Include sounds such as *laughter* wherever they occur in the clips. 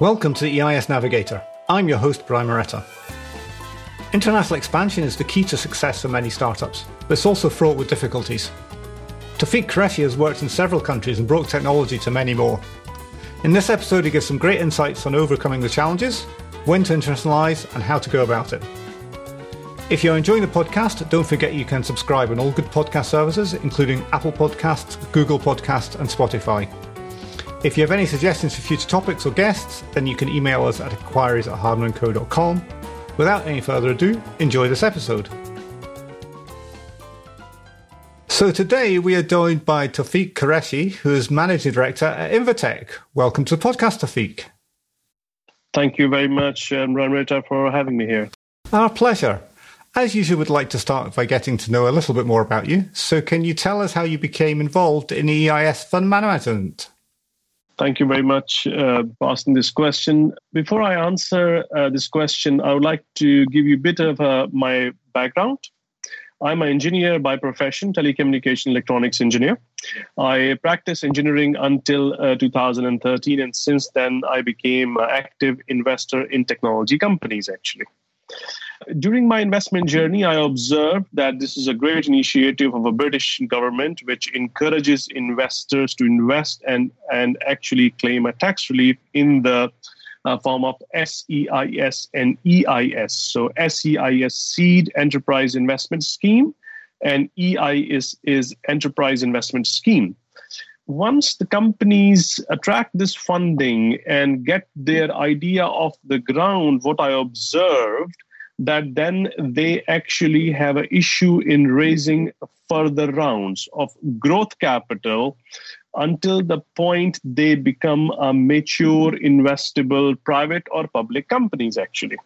Welcome to the EIS Navigator. I'm your host, Brian Moretta. International expansion is the key to success for many startups, but it's also fraught with difficulties. Tofiq Qureshi has worked in several countries and brought technology to many more. In this episode, he gives some great insights on overcoming the challenges, when to internationalize, and how to go about it. If you're enjoying the podcast, don't forget you can subscribe on all good podcast services, including Apple Podcasts, Google Podcasts, and Spotify. If you have any suggestions for future topics or guests, then you can email us at inquiries at hardmanco.com. Without any further ado, enjoy this episode. So today we are joined by Tofiq Qureshi, who is Managing Director at Innvotec. Welcome to the podcast, Tofiq. Thank you very much, um, for having me here. Our pleasure. As usual, we'd like to start by getting to know a little bit more about you. So, can you tell us how you became involved in EIS fund management? Thank you very much uh, for asking this question. Before I answer uh, this question, I would like to give you a bit of uh, my background. I'm an engineer by profession, telecommunication electronics engineer. I practiced engineering until uh, 2013, and since then, I became an active investor in technology companies, actually. During my investment journey, I observed that this is a great initiative of a British government which encourages investors to invest and, and actually claim a tax relief in the uh, form of SEIS and EIS. So SEIS Seed Enterprise Investment Scheme and EIS is Enterprise Investment Scheme. Once the companies attract this funding and get their idea off the ground, what I observed that then they actually have an issue in raising further rounds of growth capital until the point they become a mature investable private or public companies actually.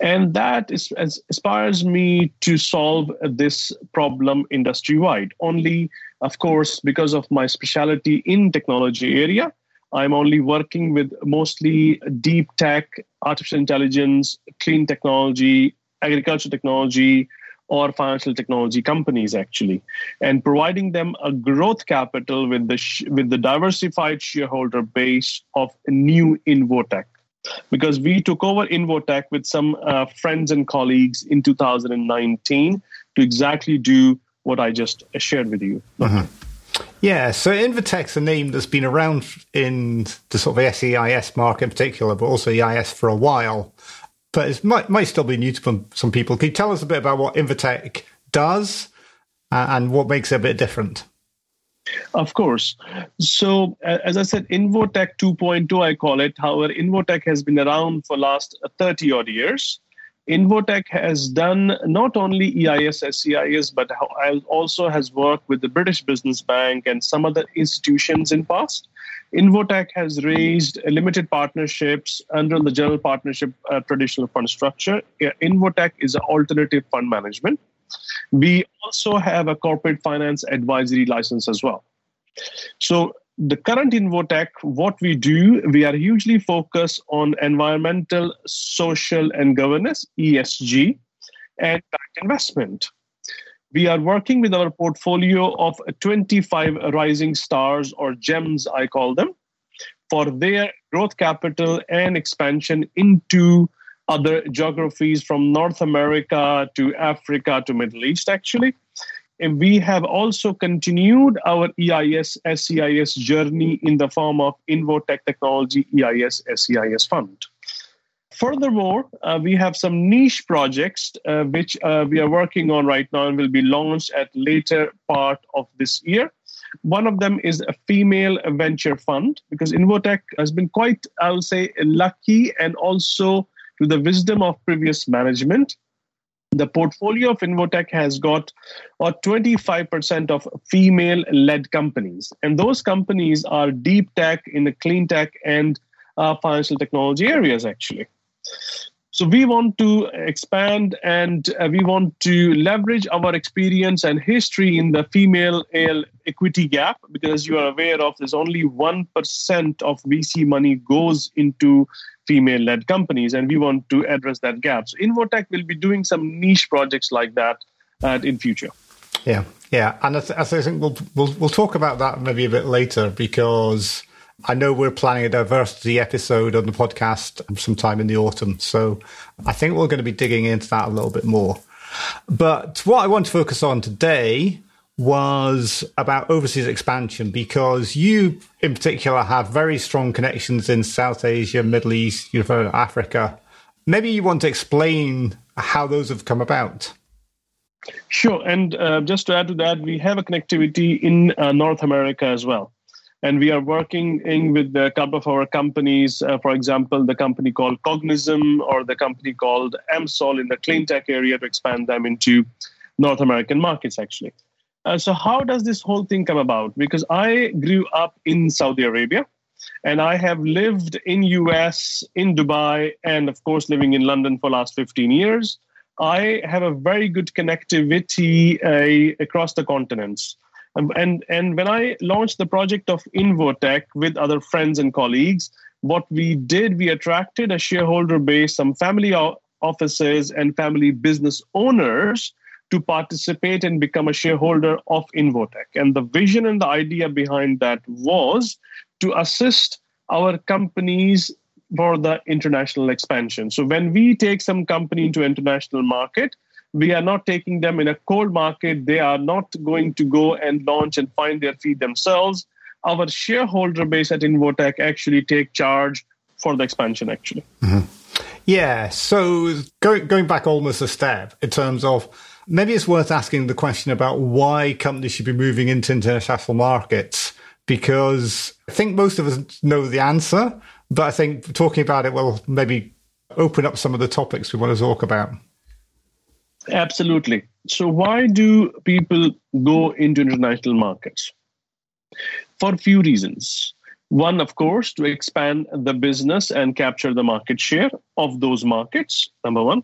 And that is, inspires me to solve this problem industry wide only of course because of my specialty in technology area I'm only working with mostly deep tech, artificial intelligence, clean technology, agriculture technology, or financial technology companies actually. And providing them a growth capital with the sh- with the diversified shareholder base of new Innvotec because we took over Innvotec with some uh, friends and colleagues in 2019 to exactly do what i just shared with you. Uh-huh. Yeah, so Innvotec's a name that's been around in the sort of SEIS market in particular, but also EIS for a while. But it might, might still be new to some people. Can you tell us a bit about what Innvotec does uh, and what makes it a bit different? Of course. So, as I said, Innvotec 2.2, I call it. However, Innvotec has been around for last 30 odd years. Innvotec has done not only EIS, SEIS, but also has worked with the British Business Bank and some other institutions in past. Innvotec has raised limited partnerships under the general partnership uh, traditional fund structure. Innvotec is an alternative fund management. We also have a corporate finance advisory license as well. So the current Innvotec, what we do, we are hugely focused on environmental, social, and governance, ESG, and investment. We are working with our portfolio of 25 rising stars or gems, I call them, for their growth capital and expansion into other geographies from North America to Africa to Middle East, actually. And we have also continued our EIS SEIS journey in the form of Innvotec Technology EIS SEIS Fund. Furthermore, uh, we have some niche projects uh, which uh, we are working on right now and will be launched at later part of this year. One of them is a female venture fund because Innvotec has been quite, I will say, lucky and also to the wisdom of previous management the portfolio of Innvotec has got uh, 25% of female led companies. And those companies are deep tech in the clean tech and uh, financial technology areas, actually. So we want to expand and uh, we want to leverage our experience and history in the female AL equity gap because you are aware of there's only 1% of VC money goes into female led companies and we want to address that gap. So Innvotec will be doing some niche projects like that uh, in future. Yeah, yeah, and I, th- I think we'll, we'll we'll talk about that maybe a bit later because I know we're planning a diversity episode on the podcast sometime in the autumn. So I think we're going to be digging into that a little bit more. But what I want to focus on today was about overseas expansion because you, in particular, have very strong connections in South Asia, Middle East, Africa. Maybe you want to explain how those have come about. Sure. And uh, just to add to that, we have a connectivity in uh, North America as well. And we are working in with a couple of our companies, uh, for example, the company called Cognism or the company called AMSOL in the clean tech area to expand them into North American markets, actually. Uh, so, how does this whole thing come about? Because I grew up in Saudi Arabia and I have lived in US, in Dubai, and of course, living in London for last 15 years. I have a very good connectivity uh, across the continents. Um, and, and when I launched the project of Innvotec with other friends and colleagues, what we did, we attracted a shareholder base, some family offices and family business owners to participate and become a shareholder of Innvotec. And the vision and the idea behind that was to assist our companies for the international expansion. So when we take some company into international market, we are not taking them in a cold market. They are not going to go and launch and find their feet themselves. Our shareholder base at Innvotec actually take charge for the expansion. Actually, mm-hmm. yeah. So going going back almost a step in terms of maybe it's worth asking the question about why companies should be moving into international markets because I think most of us know the answer, but I think talking about it will maybe open up some of the topics we want to talk about. Absolutely. So, why do people go into international markets? For a few reasons. One, of course, to expand the business and capture the market share of those markets, number one.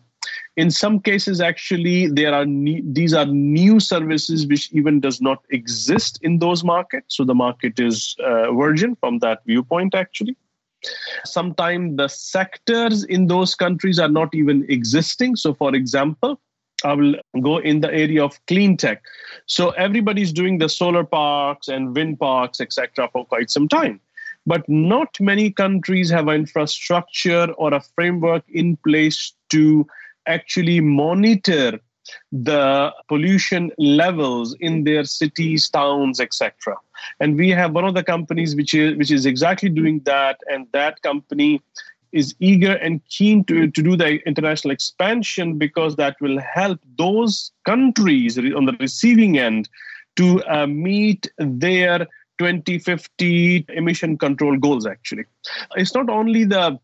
In some cases, actually, there are these are new services which even does not exist in those markets. So the market is uh, virgin from that viewpoint, actually. Sometimes the sectors in those countries are not even existing. So, for example, I will go in the area of clean tech. So everybody's doing the solar parks and wind parks, etc., for quite some time. But not many countries have infrastructure or a framework in place to actually monitor the pollution levels in their cities, towns, etc. And we have one of the companies which is which is exactly doing that, and that company is eager and keen to, to do the international expansion because that will help those countries on the receiving end to uh, meet their 2050 emission control goals actually. It's not only the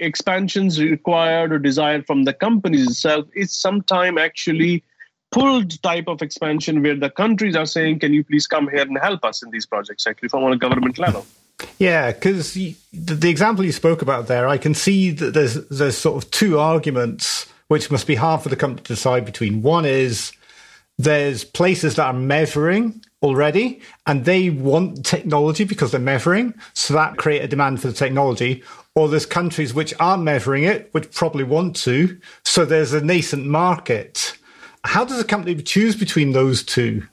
expansions required or desired from the companies itself it's sometime actually pulled type of expansion where the countries are saying can you please come here and help us in these projects actually from a government level yeah, because the, the example you spoke about there, I can see that there's there's sort of two arguments which must be hard for the company to decide between. One is there's places that are measuring already and they want technology because they're measuring, so that create a demand for the technology. Or there's countries which aren't measuring it, which probably want to, so there's a nascent market. How does a company choose between those two?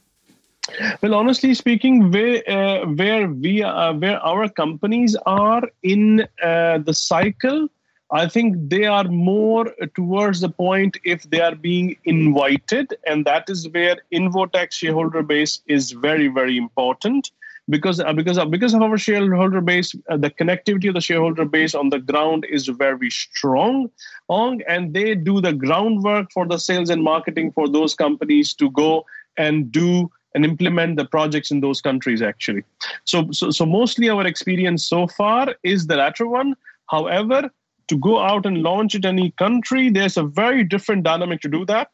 Well, honestly speaking, where uh, where we are, where our companies are in uh, the cycle, I think they are more towards the point if they are being invited, and that is where Innvotec shareholder base is very very important because uh, because because of our shareholder base, uh, the connectivity of the shareholder base on the ground is very strong, on, and they do the groundwork for the sales and marketing for those companies to go and do and implement the projects in those countries actually. So, so so mostly our experience so far is the latter one. However to go out and launch it in any country there's a very different dynamic to do that.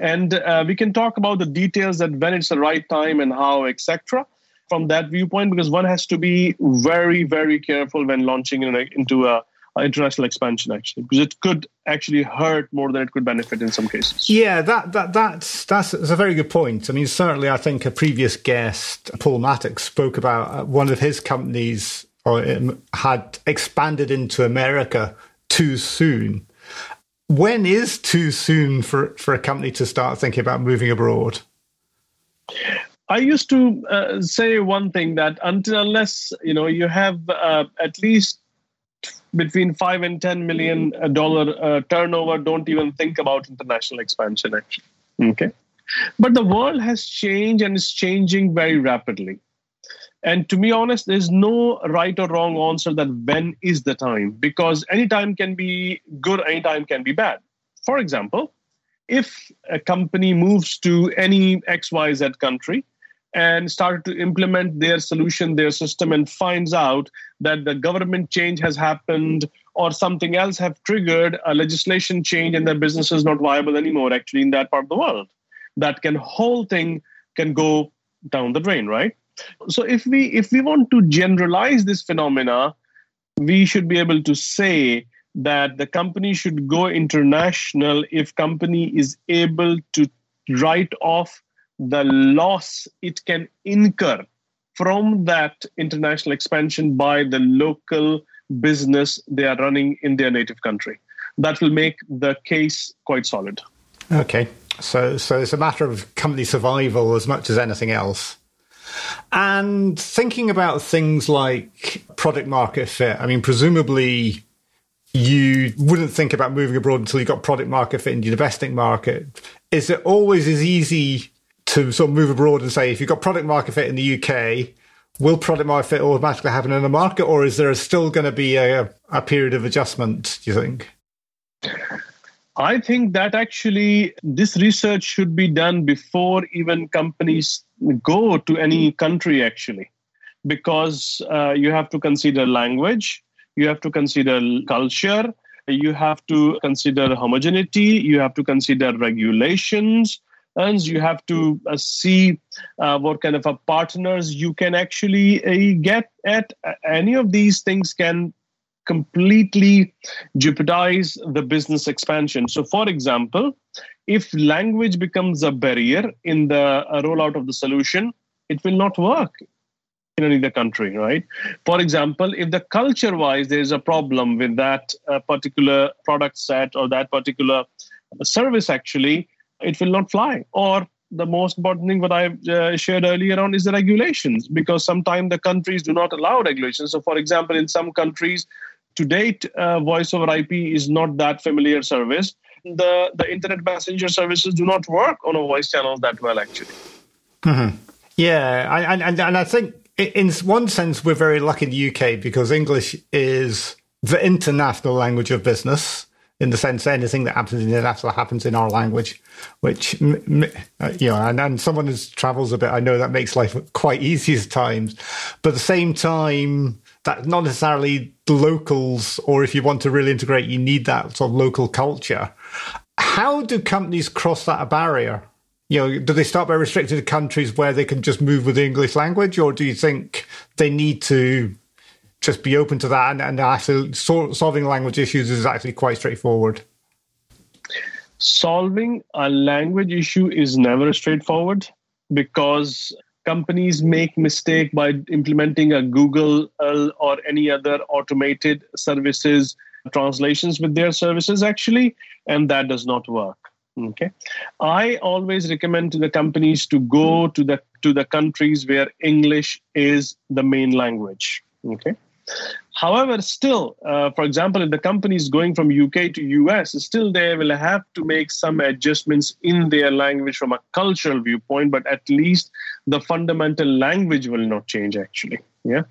And uh, we can talk about the details that when it's the right time and how etc from that viewpoint because one has to be very very careful when launching in a, into a international expansion actually because it could actually hurt more than it could benefit in some cases. Yeah that, that that's that's, a very good point. I mean certainly i think a previous guest paul mattox spoke about uh, one of his companies or um, had expanded into america too soon. When is too soon for for a company to start thinking about moving abroad? I used to uh, say one thing that until unless you know you have uh, at least between five and ten million dollar uh, turnover, don't even think about international expansion. Actually, okay. But the world has changed and is changing very rapidly. And to be honest, there's no right or wrong answer that when is the time, because any time can be good, any time can be bad. For example, if a company moves to any XYZ country and started to implement their solution, their system, and finds out that the government change has happened or something else have triggered a legislation change and their business is not viable anymore, actually, in that part of the world, that can whole thing can go down the drain, right? So if we if we want to generalize this phenomena, we should be able to say that the company should go international if company is able to write off the loss it can incur from that international expansion by the local business they are running in their native country. That will make the case quite solid. Okay. So so it's a matter of company survival as much as anything else. And thinking about things like product market fit, I mean, presumably you wouldn't think about moving abroad until you got product market fit in your domestic market. Is it always as easy to sort of move abroad and say, if you've got product market fit in the UK, will product market fit automatically happen in the market, or is there still going to be a, a period of adjustment, do you think? I think that actually this research should be done before even companies go to any country, actually, because uh, you have to consider language, you have to consider culture, you have to consider homogeneity, you have to consider regulations, and you have to uh, see uh, what kind of a partners you can actually uh, get at. Any of these things can completely jeopardize the business expansion. So, for example, if language becomes a barrier in the uh, rollout of the solution, it will not work in any country, right? For example, if the culture wise there is a problem with that uh, particular product set or that particular service, actually, it will not fly. Or the most important thing what I uh, shared earlier on is the regulations, because sometimes the countries do not allow regulations. So, for example, in some countries, to date, uh, voice over IP is not that familiar service. The the internet messenger services do not work on a voice channel that well, actually. Mm-hmm. Yeah, and, and and I think in one sense we're very lucky in the UK because English is the international language of business in the sense anything that happens in the international happens in our language, which, uh, you know, and, and someone who travels a bit, I know that makes life quite easy at times. But at the same time, that's not necessarily the locals, or if you want to really integrate, you need that sort of local culture. How do companies cross that barrier? You know, do they start by restricting to countries where they can just move with the English language, or do you think they need to just be open to that and, and actually solving language issues is actually quite straightforward? Solving a language issue is never straightforward because companies make mistake by implementing a google or any other automated services translations with their services actually and that does not work. Okay? I always recommend to the companies to go to the to the countries where english is the main language. Okay However, still, uh, for example, if the company is going from UK to US, still they will have to make some adjustments in their language from a cultural viewpoint, but at least the fundamental language will not change actually. Yeah.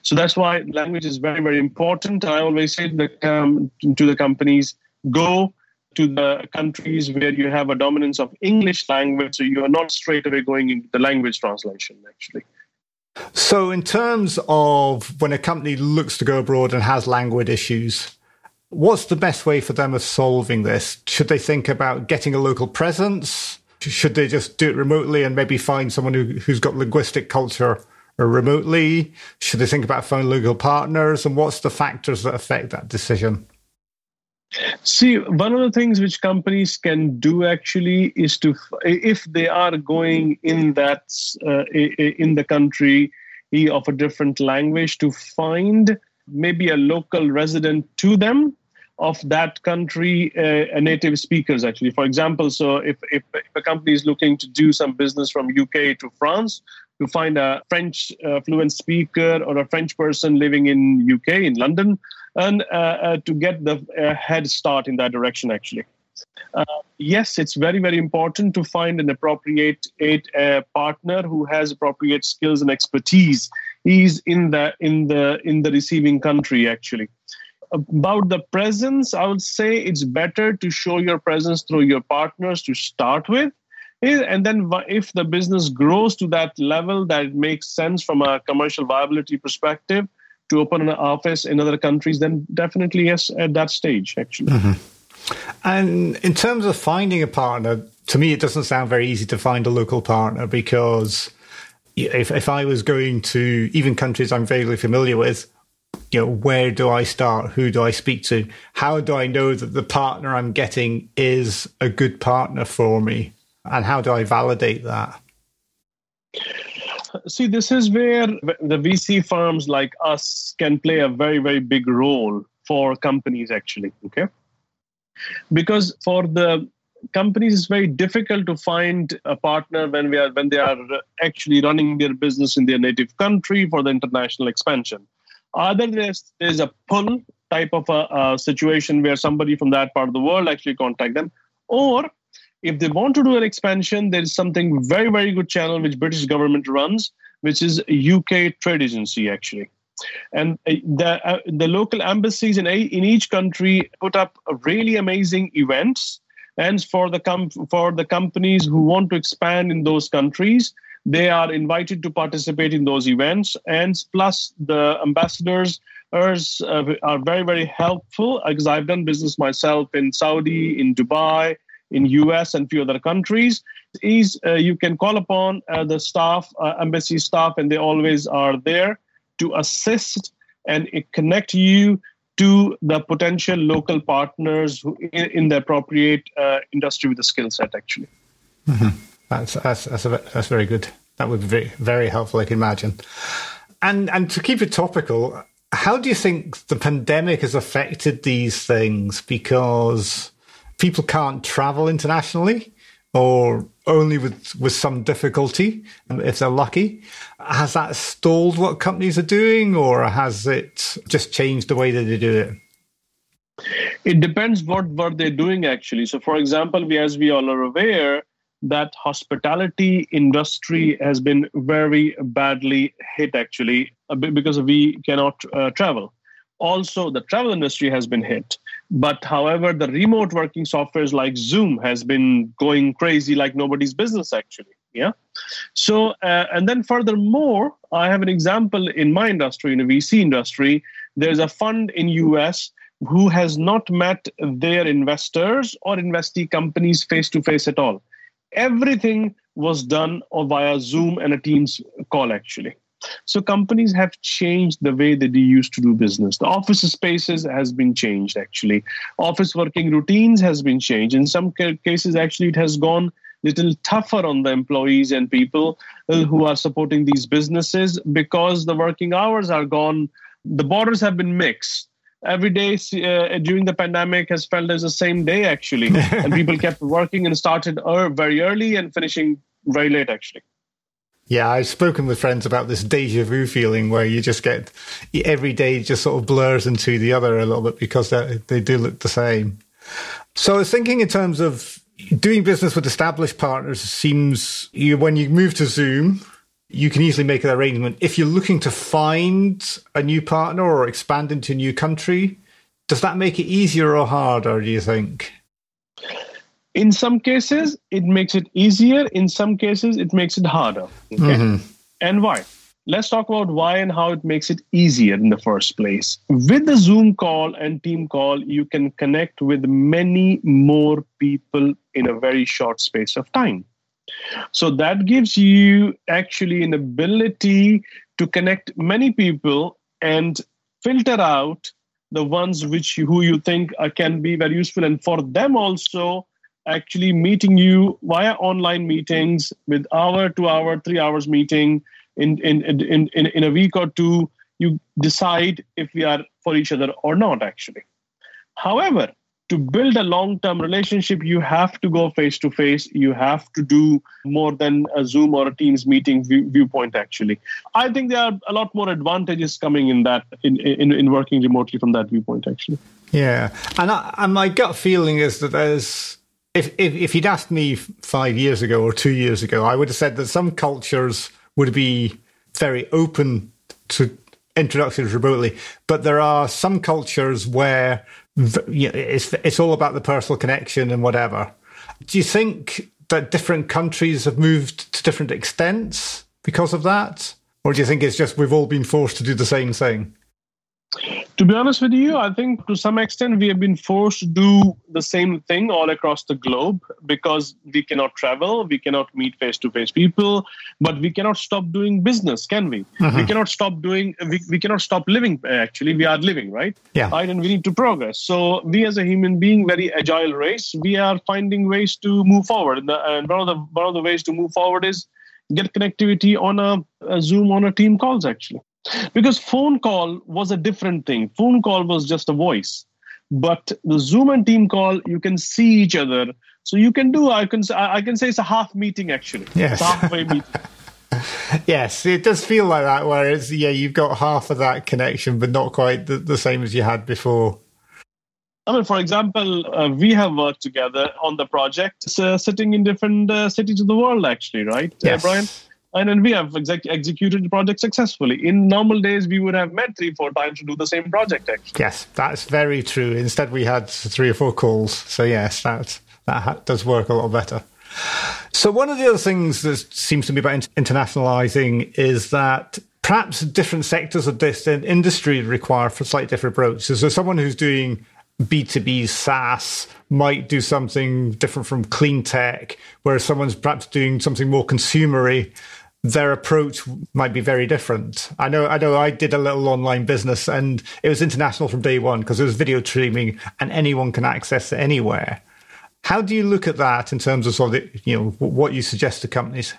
So that's why language is very, very important. I always say to the, um, to the companies, go to the countries where you have a dominance of English language, so you are not straight away going into the language translation actually. So, in terms of when a company looks to go abroad and has language issues, what's the best way for them of solving this? Should they think about getting a local presence? Should they just do it remotely and maybe find someone who, who's got linguistic culture remotely? Should they think about finding local partners? And what's the factors that affect that decision? See, one of the things which companies can do actually is to, if they are going in that uh, in the country of a different language, to find maybe a local resident to them, of that country uh, native speakers actually. For example so if, if, if, a company is looking to do some business from uk to france to find a french uh, fluent speaker or a french person living in uk in london and uh, uh to get the uh, head start in that direction actually yes it's very very important to find an appropriate partner who has appropriate skills and expertise he's in the in the in the receiving country actually about the presence, I would say it's better to show your presence through your partners to start with. And then, if the business grows to that level that makes sense from a commercial viability perspective to open an office in other countries, then definitely yes, at that stage, actually. Mm-hmm. And in terms of finding a partner, to me, it doesn't sound very easy to find a local partner because if, if I was going to even countries I'm vaguely familiar with, you know, where do I start? Who do I speak to? How do I know that the partner I'm getting is a good partner for me? And how do I validate that? See, this is where the VC firms like us can play a very, very big role for companies, actually. Okay. Because for the companies, it's very difficult to find a partner when we are when they are actually running their business in their native country for the international expansion Either there's, there's a pull type of a, a situation where somebody from that part of the world actually contact them, or if they want to do an expansion, there is something very, very good channel which British government runs, which is UK trade agency actually. And uh, the, uh, the local embassies in, a, in each country put up really amazing events. And for the, com- for the companies who want to expand in those countries, they are invited to participate in those events and plus the ambassadors uh, are very very helpful because i've done business myself in saudi in dubai in us and few other countries is uh, you can call upon uh, the staff uh, embassy staff and they always are there to assist and connect you to the potential local partners in, in the appropriate uh, industry with the skill set actually mm-hmm. That's that's that's, a, that's very good. That would be very, very helpful, I can imagine. And and to keep it topical, how do you think the pandemic has affected these things? Because people can't travel internationally, or only with with some difficulty, if they're lucky. Has that stalled what companies are doing, or has it just changed the way that they do it? It depends what were they doing actually. So, for example, we, as we all are aware, that hospitality industry has been very badly hit actually because we cannot uh, travel also the travel industry has been hit but however the remote working softwares like zoom has been going crazy like nobody's business actually yeah? So uh, and then furthermore i have an example in my industry in the vc industry. There's a fund in us who has not met their investors or investee companies face to face at all. Everything was done via Zoom and a Teams call, actually. So companies have changed the way that they used to do business. The office spaces has been changed, actually. Office working routines has been changed. In some cases, actually, it has gone little tougher on the employees and people uh, who are supporting these businesses because the working hours are gone. The borders have been mixed every day uh, during the pandemic has felt as the same day actually *laughs* and people kept working and started er- very early and finishing very late actually yeah i've spoken with friends about this deja vu feeling where you just get every day just sort of blurs into the other a little bit because they do look the same so i was thinking in terms of doing business with established partners seems you when you move to zoom you can easily make an arrangement. If you're looking to find a new partner or expand into a new country, does that make it easier or harder, do you think? In some cases, it makes it easier. In some cases, it makes it harder. Okay? Mm-hmm. And why? Let's talk about why and how it makes it easier in the first place. With the Zoom call and team call, you can connect with many more people in a very short space of time. So that gives you actually an ability to connect many people and filter out the ones which you, who you think can be very useful and for them also actually meeting you via online meetings with hour two hour three hours meeting in in, in, in, in a week or two you decide if we are for each other or not actually However, to build a long term relationship, you have to go face to face. You have to do more than a Zoom or a Teams meeting view, viewpoint, actually. I think there are a lot more advantages coming in that, in, in, in working remotely from that viewpoint, actually. Yeah. And, I, and my gut feeling is that there's, if, if, if you'd asked me five years ago or two years ago, I would have said that some cultures would be very open to introductions remotely, but there are some cultures where it's it's all about the personal connection and whatever. Do you think that different countries have moved to different extents because of that, or do you think it's just we've all been forced to do the same thing? To be honest with you, I think to some extent we have been forced to do the same thing all across the globe because we cannot travel, we cannot meet face to face people, but we cannot stop doing business, can we? Mm-hmm. We cannot stop doing, we, we cannot stop living, actually. We are living, right? Yeah. Right, and we need to progress. So we as a human being, very agile race, we are finding ways to move forward. And, the, and one, of the, one of the ways to move forward is get connectivity on a, a Zoom on a team calls, actually because phone call was a different thing. Phone call was just a voice. But the zoom and team call you can see each other. So you can do i can i can say it's a half meeting actually. Yes. halfway meeting. *laughs* Yes it does feel like that where it's yeah you've got half of that connection but not quite the, the same as you had before. I mean, for example, uh, we have worked together on the project, uh, sitting in different uh, cities of the world, actually, right, uh, yes. Brian? And then we have exec- executed the project successfully. In normal days, we would have met three, four times to do the same project. Actually, yes, that's very true. Instead, we had three or four calls. So yes, that that ha- does work a lot better. So one of the other things that seems to be about internationalizing is that perhaps different sectors of this industry require for slightly different approaches. So someone who's doing B2B SaaS might do something different from clean tech, whereas someone's perhaps doing something more consumery their approach might be very different. I know, I know I did a little online business and it was international from day one because it was video streaming and anyone can access it anywhere. How do you look at that in terms of sort of, the, you know, what you suggest to companies?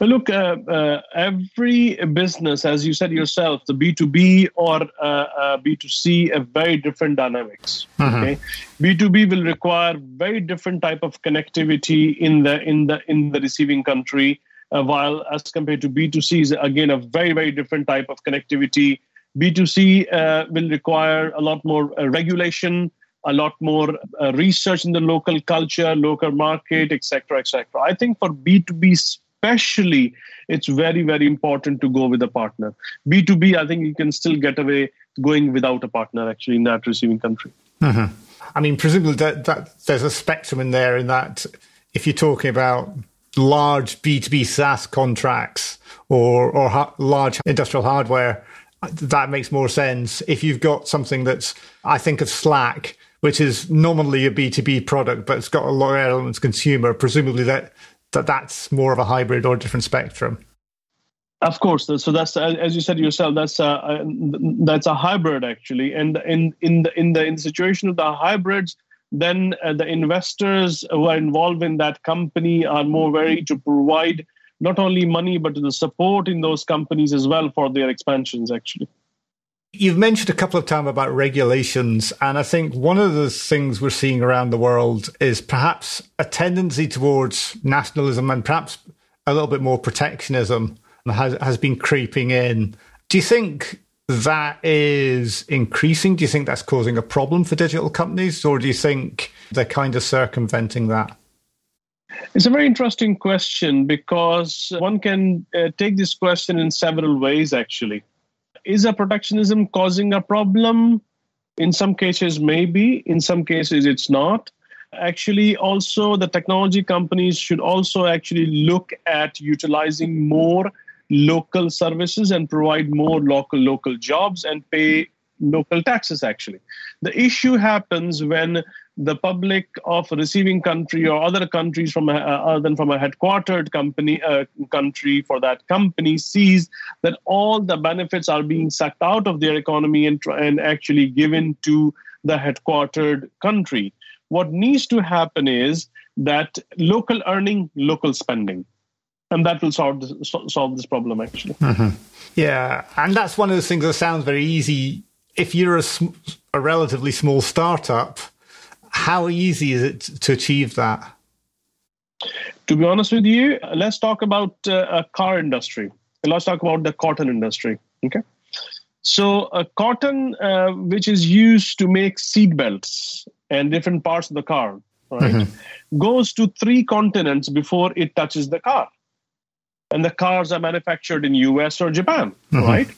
Look, uh, uh, every business, as you said yourself, the B2B or uh, uh B2C have very different dynamics. Mm-hmm. Okay, B2B will require very different type of connectivity in the in the in the receiving country, uh, while as compared to B2C is again a very very different type of connectivity. B2C uh, will require a lot more regulation, a lot more research in the local culture, local market, etc., etc. I think for B2B especially it's very very important to go with a partner. B2b i think you can still get away going without a partner actually in that receiving country. Mm-hmm. i mean presumably that, that there's a spectrum in there in that if you're talking about large b2b saas contracts or or ha- large industrial hardware that makes more sense. If you've got something that's i think of slack which is nominally a b2b product but it's got a lot of elements consumer presumably that that that's more of a hybrid or a different spectrum. Of course, so that's as you said yourself. That's a, that's a hybrid actually, and in in the in the in the situation of the hybrids, then uh, the investors who are involved in that company are more ready to provide not only money but the support in those companies as well for their expansions actually. You've mentioned a couple of times about regulations, and I think one of the things we're seeing around the world is perhaps a tendency towards nationalism and perhaps a little bit more protectionism has, has been creeping in. Do you think that is increasing? Do you think that's causing a problem for digital companies, or do you think they're kind of circumventing that? It's a very interesting question because one can uh, take this question in several ways, actually is a protectionism causing a problem? In some cases, maybe. In some cases, it's not. Actually, also, the technology companies should also actually look at utilizing more local services and provide more local local jobs and pay local taxes actually the issue happens when the public of a receiving country or other countries from a, uh, other than from a headquartered company uh, country for that company sees that all the benefits are being sucked out of their economy and, and actually given to the headquartered country. What needs to happen is that local earning local spending. And that will solve this, solve this problem actually. Mm-hmm. yeah and that's one of those things that sounds very easy. If you're a, a relatively small startup, how easy is it to achieve that? To be honest with you, let's talk about uh, a car industry. Let's talk about the cotton industry. Okay. So, a cotton, uh, which is used to make seat belts and different parts of the car, right, mm-hmm. goes to three continents before it touches the car. And the cars are manufactured in US or Japan, mm-hmm. right?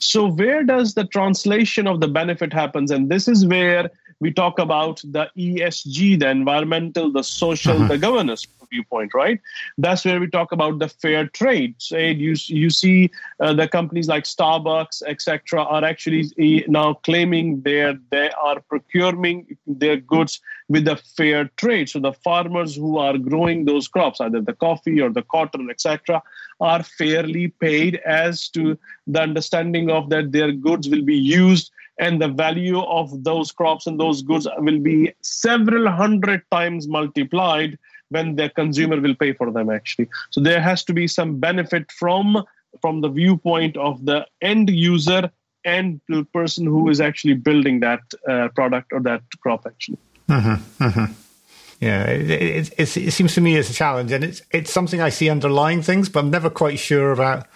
So, where does the translation of the benefit happens? And this is where we talk about the ESG, the environmental, the social, mm-hmm. the governance viewpoint, right? That's where we talk about the fair trade. Say you you see uh, the companies like Starbucks, etc., are actually uh, now claiming they they are procuring their goods with the fair trade. So the farmers who are growing those crops, either the coffee or the cotton, etc., are fairly paid as to the understanding of that their goods will be used and the value of those crops and those goods will be several hundred times multiplied when the consumer will pay for them actually so there has to be some benefit from from the viewpoint of the end user and the person who is actually building that uh, product or that crop actually mm-hmm, mm-hmm. yeah it, it, it, it, seems to me it's a challenge and it's it's something i see underlying things but i'm never quite sure about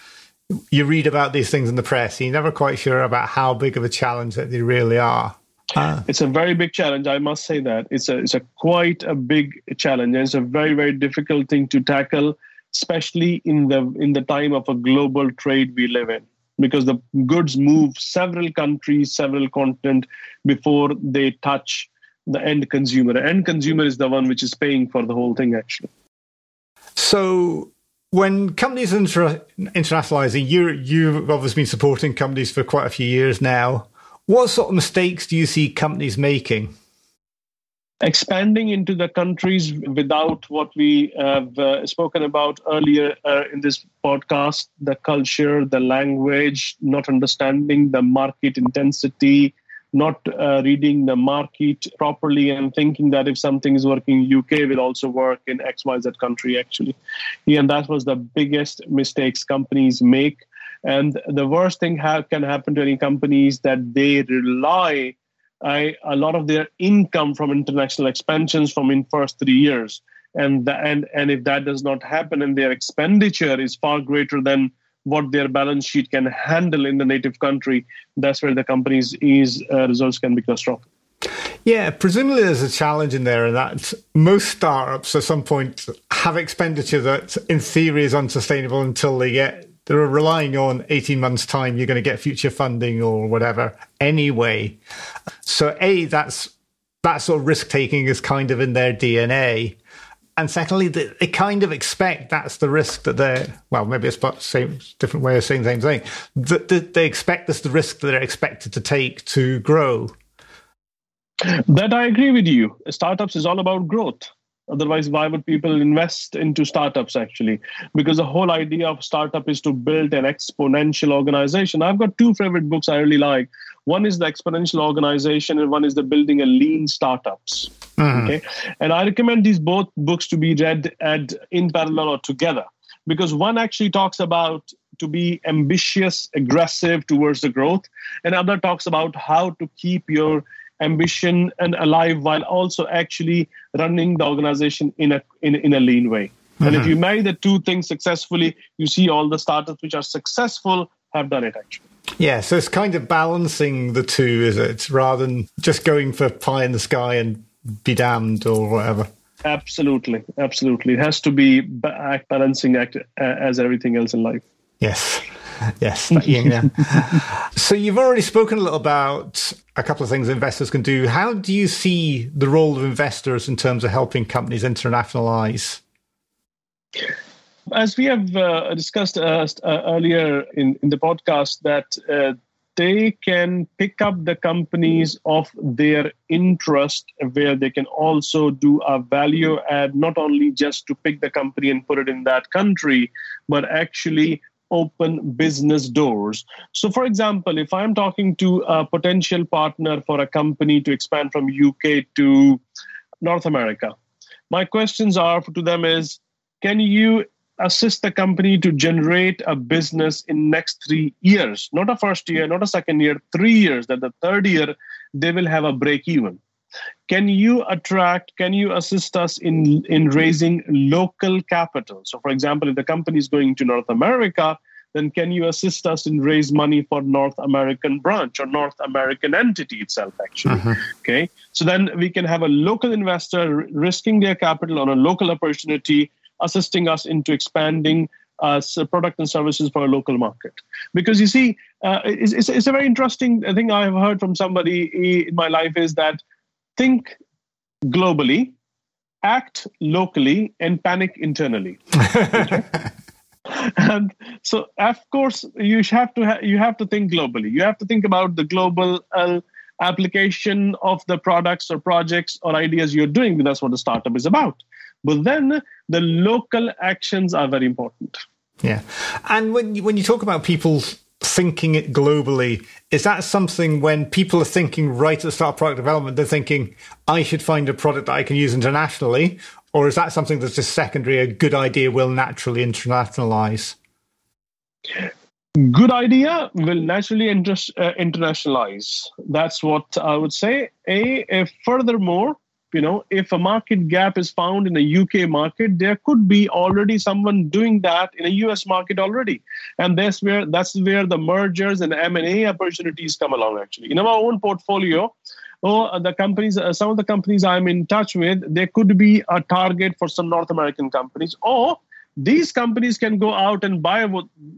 you read about these things in the press you're never quite sure about how big of a challenge that they really are uh, it's a very big challenge. I must say that it's a it's a quite a big challenge. And it's a very very difficult thing to tackle, especially in the in the time of a global trade we live in, because the goods move several countries, several continents before they touch the end consumer. The end consumer is the one which is paying for the whole thing actually. So when companies inter- internationalizing, you you've obviously been supporting companies for quite a few years now. What sort of mistakes do you see companies making? Expanding into the countries without what we have uh, spoken about earlier uh, in this podcast the culture, the language, not understanding the market intensity, not uh, reading the market properly and thinking that if something is working in UK will also work in XYZ country actually. Yeah, and that was the biggest mistakes companies make and the worst thing ha- can happen to any company is that they rely I, a lot of their income from international expansions from in first three years. And, the, and, and if that does not happen and their expenditure is far greater than what their balance sheet can handle in the native country, that's where the company's uh, results can be catastrophic. Yeah, presumably there's a challenge in there, and that most startups at some point have expenditure that, in theory, is unsustainable until they get they're relying on 18 months time you're going to get future funding or whatever anyway so a that's that sort of risk taking is kind of in their dna and secondly they, kind of expect that's the risk that they're well maybe it's the same different way of saying the same thing. That, they expect this the risk that they're expected to take to grow. That i agree with you. Startups is all about growth Otherwise, why would people invest into startups actually? Because the whole idea of startup is to build an exponential organization. I've got two favorite books I really like. One is the exponential organization, and one is the building a lean startups. Mm-hmm. Okay, and I recommend these both books to be read at in parallel or together because one actually talks about to be ambitious, aggressive towards the growth, and other talks about how to keep your ambition and alive while also actually running the organization in a in, in a lean way. Mm-hmm. And if mm-hmm. you marry the two things successfully, you see all the startups which are successful have done it actually. Yeah, so it's kind of balancing the two, is it? Rather than just going for pie in the sky and be damned or whatever. Absolutely, absolutely. It has to be balancing act as everything else in life. Yes. Yes, yeah. *laughs* so you've already spoken a little about a couple of things investors can do. How do you see the role of investors in terms of helping companies internationalize? As we have uh, discussed uh, uh, earlier in, in the podcast, that uh, they can pick up the companies of their interest where they can also do a value add not only just to pick the company and put it in that country but actually open business doors. So, for example, if I'm talking to a potential partner for a company to expand from UK to North America, my questions are to them is can you assist the company to generate a business in next three years, not a first year, not a second year, three years, that the third year they will have a break even. Can you attract, can you assist us in, in raising local capital? So, for example, if the company is going to North America, then can you assist us in raise money for North American branch or North American entity itself, actually? Uh-huh. Okay. So then we can have a local investor risking their capital on a local opportunity, assisting us into expanding uh, product and services for a local market. Because you see, uh, it's, it's, it's, a very interesting thing I've heard from somebody in my life is that think globally, act locally, and panic internally. *laughs* and so of course you have to ha- you have to think globally. You have to think about the global uh, application of the products or projects or ideas you're doing that's what the startup is about. But then the local actions are very important. Yeah. And when you, when you talk about people thinking it globally is that something when people are thinking right at the start of product development they're thinking i should find a product that i can use internationally or is that something that's just secondary? A good idea will naturally internationalize. Good idea will naturally inter- uh, internationalize. That's what I would say. A, a furthermore, you know, if a market gap is found in a UK market, there could be already someone doing that in a US market already, and that's where that's where the mergers and M and A opportunities come along. Actually, in our own portfolio, or the companies, uh, some of the companies I'm in touch with, they could be a target for some North American companies, or these companies can go out and buy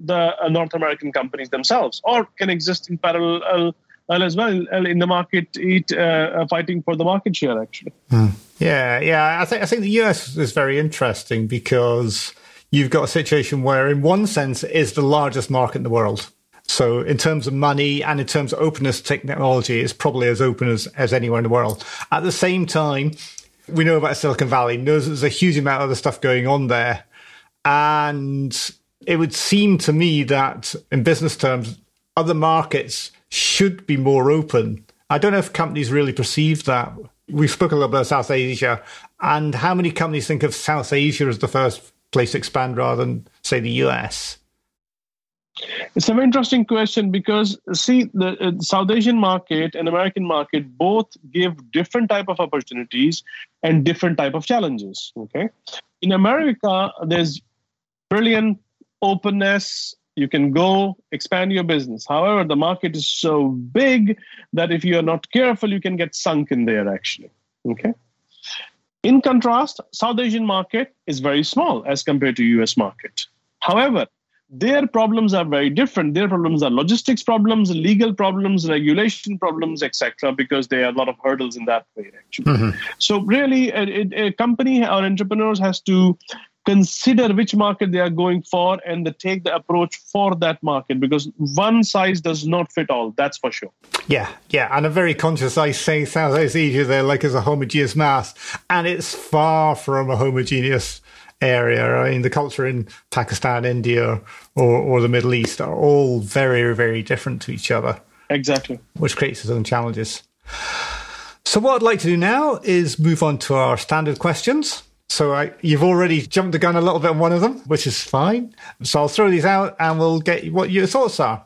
the uh, North American companies themselves, or can exist in parallel uh, as well in the market, eat, uh, fighting for the market share. Actually, hmm. yeah, yeah. I think I think the US is very interesting because you've got a situation where, in one sense, it is the largest market in the world so in terms of money and in terms of openness to technology, it's probably as open as, as anywhere in the world. At the same time, we know about Silicon Valley. knows There's a huge amount of other stuff going on there. And it would seem to me that in business terms, other markets should be more open. I don't know if companies really perceive that. We spoke a little about South Asia and how many companies think of South Asia as the first place to expand rather than, say, the US. It's an interesting question because see the uh, South Asian market and American market both give different type of opportunities and different type of challenges. Okay, in America there's brilliant openness. You can go expand your business. However, the market is so big that if you are not careful, you can get sunk in there. Actually, okay. In contrast, South Asian market is very small as compared to US market. However, their problems are very different their problems are logistics problems legal problems regulation problems etc because there are a lot of hurdles in that way actually mm-hmm. so really a, a, company or entrepreneurs has to consider which market they are going for and they take the approach for that market because one size does not fit all that's for sure yeah yeah and i'm very conscious i say southeast asia there like as a homogeneous mass and it's far from a homogeneous area. I mean, the culture in Pakistan, India, or, or the Middle East are all very, very different to each other. Exactly. Which creates its own challenges. So, what I'd like to do now is move on to our standard questions. So, I, you've already jumped the gun a little bit on one of them, which is fine. So, I'll throw these out and we'll get what your thoughts are.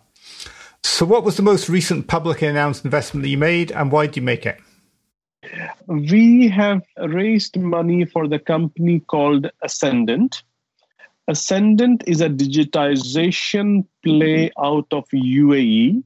So, what was the most recent publicly announced investment that you made and why did you make it? We have raised money for the company called Ascendant. Ascendant is a digitization play out of UAE,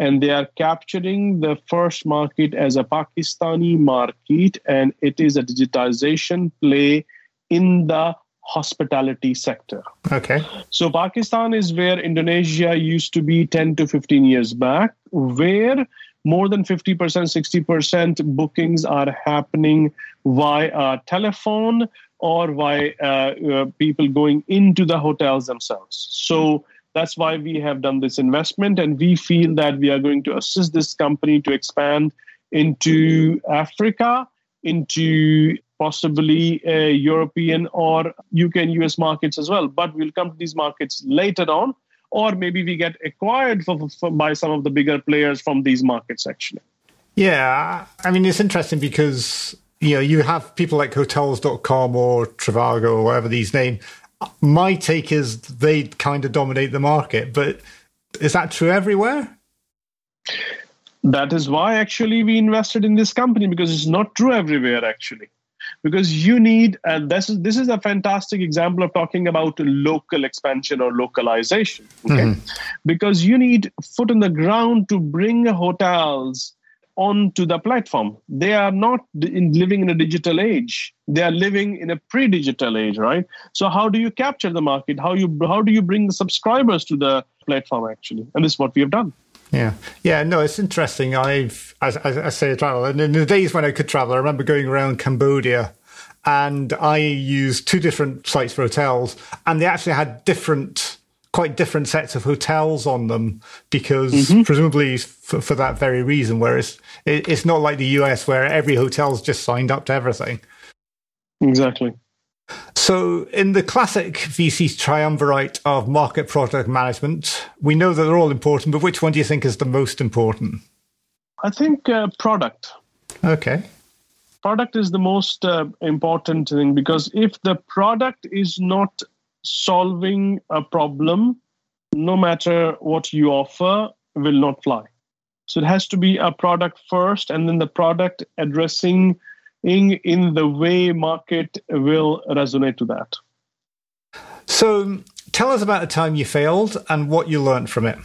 and they are capturing the first market as a Pakistani market, and it is a digitization play in the hospitality sector. Okay. So Pakistan is where Indonesia used to be 10 to 15 years back, where more than 50%, 60% bookings are happening via telephone or via uh, uh, people going into the hotels themselves. So that's why we have done this investment, and we feel that we are going to assist this company to expand into Africa, into possibly European or UK and US markets as well. But we'll come to these markets later on or maybe we get acquired for, for, by some of the bigger players from these markets actually yeah i mean it's interesting because you know you have people like hotels.com or trivago or whatever these names my take is they kind of dominate the market, but is that true everywhere? That is why actually we invested in this company because it's not true everywhere actually. Because you need, and this is this is a fantastic example of talking about local expansion or localization. Okay, mm-hmm. because you need foot on the ground to bring hotels onto the platform. They are not in living in a digital age. They are living in a pre-digital age, right? So how do you capture the market? How you how do you bring the subscribers to the platform actually? And this is what we have done. Yeah, yeah, no, it's interesting. I've, as, as I say, travel, and in the days when I could travel, I remember going around Cambodia, and I used two different sites for hotels, and they actually had different, quite different sets of hotels on them because mm-hmm. presumably for, for, that very reason. Whereas it, it's not like the US where every hotel's just signed up to everything. Exactly. So, in the classic VC triumvirate of market product management, we know that they're all important, but which one do you think is the most important? I think uh, product. Okay. Product is the most uh, important thing because if the product is not solving a problem, no matter what you offer, will not fly. So it has to be a product first, and then the product addressing in, in the way market will resonate to that. So tell us about the time you failed and what you learned from it.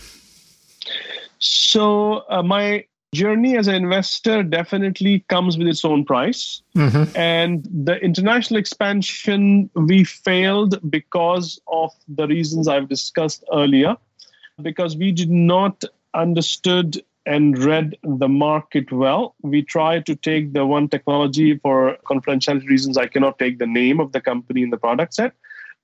So uh, my journey as an investor definitely comes with its own price. Mm-hmm. And the international expansion, we failed because of the reasons I've discussed earlier, because we did not understood and read the market well. We tried to take the one technology for confidentiality reasons. I cannot take the name of the company in the product set,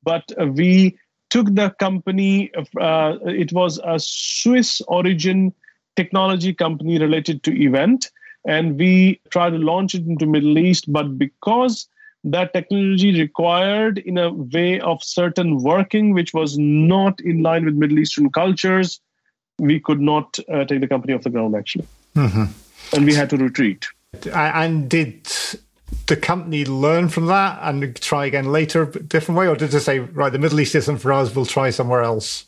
but we took the company. Uh, it was a Swiss origin technology company related to event, and we tried to launch it into Middle East. But because that technology required in a way of certain working, which was not in line with Middle Eastern cultures, we could not uh, take the company off the ground actually, mm-hmm. and we had to retreat. And did the company learn from that and try again later, different way, or did they say, right, the Middle East isn't for us, we'll try somewhere else?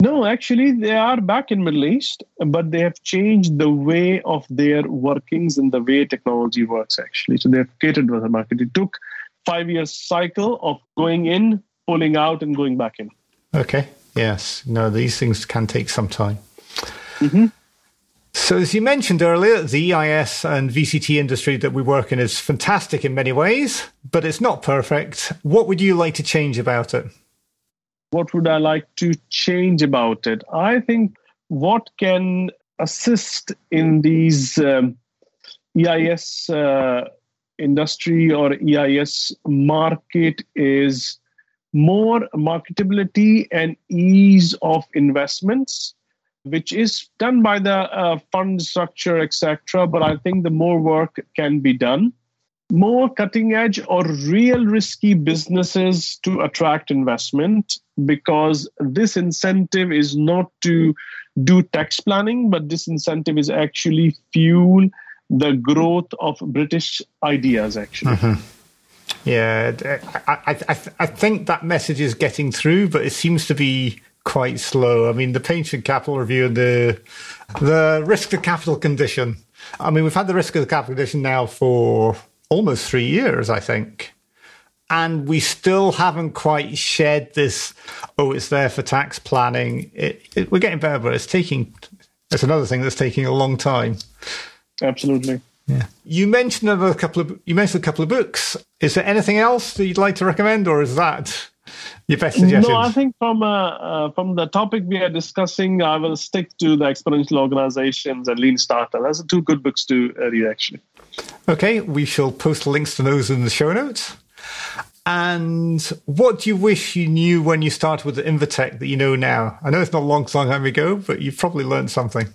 No, actually, they are back in Middle East, but they have changed the way of their workings and the way technology works. Actually, so they have catered to the market. It took five years cycle of going in, pulling out, and going back in. Okay. Yes, no, these things can take some time. Mm-hmm. So, as you mentioned earlier, the EIS and VCT industry that we work in is fantastic in many ways, but it's not perfect. What would you like to change about it? What would I like to change about it? I think what can assist in these um, EIS uh, industry or EIS market is more marketability and ease of investments which is done by the uh, fund structure etc but i think the more work can be done more cutting edge or real risky businesses to attract investment because this incentive is not to do tax planning but this incentive is actually fuel the growth of british ideas actually mm-hmm. Yeah, I, I, I think that message is getting through, but it seems to be quite slow. I mean, the patient capital review and the the risk to capital condition. I mean, we've had the risk of the capital condition now for almost three years, I think. And we still haven't quite shed this, oh, it's there for tax planning. It, it, we're getting better, but it's taking, it's another thing that's taking a long time. Absolutely. Yeah. You mentioned a couple of you mentioned a couple of books. Is there anything else that you'd like to recommend, or is that your best suggestion? No, I think from uh, uh, from the topic we are discussing, I will stick to the exponential organizations and lean startup. Those are two good books to read, actually. Okay, we shall post links to those in the show notes. And what do you wish you knew when you started with the Innvotec that you know now? I know it's not a long time ago, but you've probably learned something.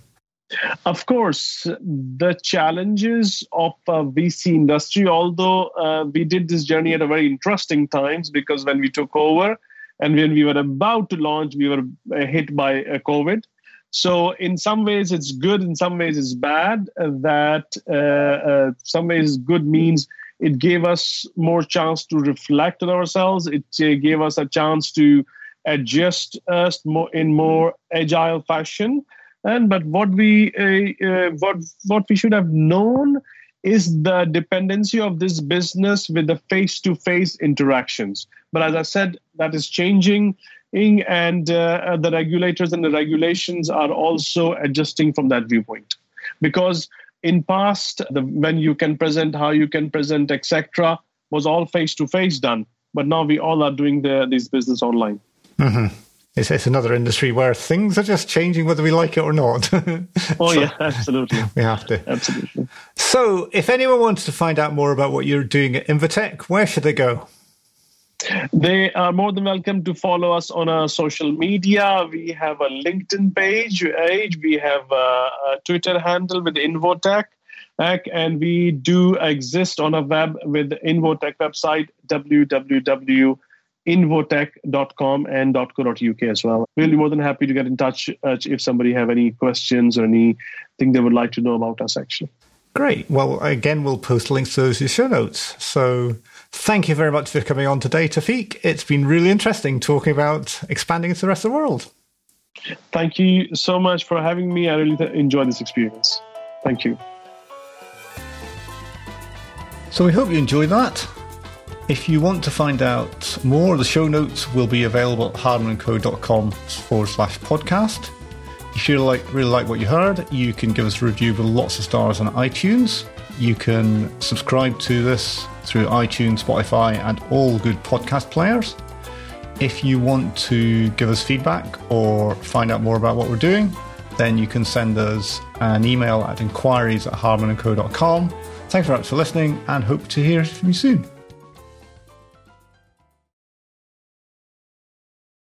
Of course, the challenges of uh, VC industry, although uh, we did this journey at a very interesting times because when we took over and when we were about to launch, we were uh, hit by uh, COVID. So in some ways it's good, in some ways it's bad. Uh, that uh, some ways good means It gave us more chance to reflect on ourselves. It uh, gave us a chance to adjust us more in more agile fashion. And but what we uh, uh, what what we should have known is the dependency of this business with the face-to-face interactions. But as I said, that is changing and uh, the regulators and the regulations are also adjusting from that viewpoint because in past the, when you can present how you can present etc was all face to face done. But now we all are doing the, this business online. Mm-hmm. it's, it's another industry where things are just changing whether we like it or not. *laughs* Oh so yeah absolutely. *laughs* we have to. Absolutely. So if anyone wants to find out more about what you're doing at Innvotec where should they go they are more than welcome to follow us on our social media. We have a LinkedIn page, we have a, a Twitter handle with Innvotec, and we do exist on a web with the Innvotec website, www.innvotec.com and .co.uk as well. We'll be more than happy to get in touch uh, if somebody have any questions or anything they would like to know about us, actually. Great. Well, again, we'll post links to those in show notes. So thank you very much for coming on today, Tofiq. It's been really interesting talking about expanding into the rest of the world. Thank you so much for having me. I really th- enjoyed this experience. Thank you. So we hope you enjoyed that. If you want to find out more, the show notes will be available at hardmanco.com forward slash podcast. If you like really like what you heard, you can give us a review with lots of stars on iTunes. You can subscribe to this through iTunes, Spotify, and all good podcast players. If you want to give us feedback or find out more about what we're doing, then you can send us an email at inquiries at hardmanandco.com. Thanks very much for listening and hope to hear from you soon.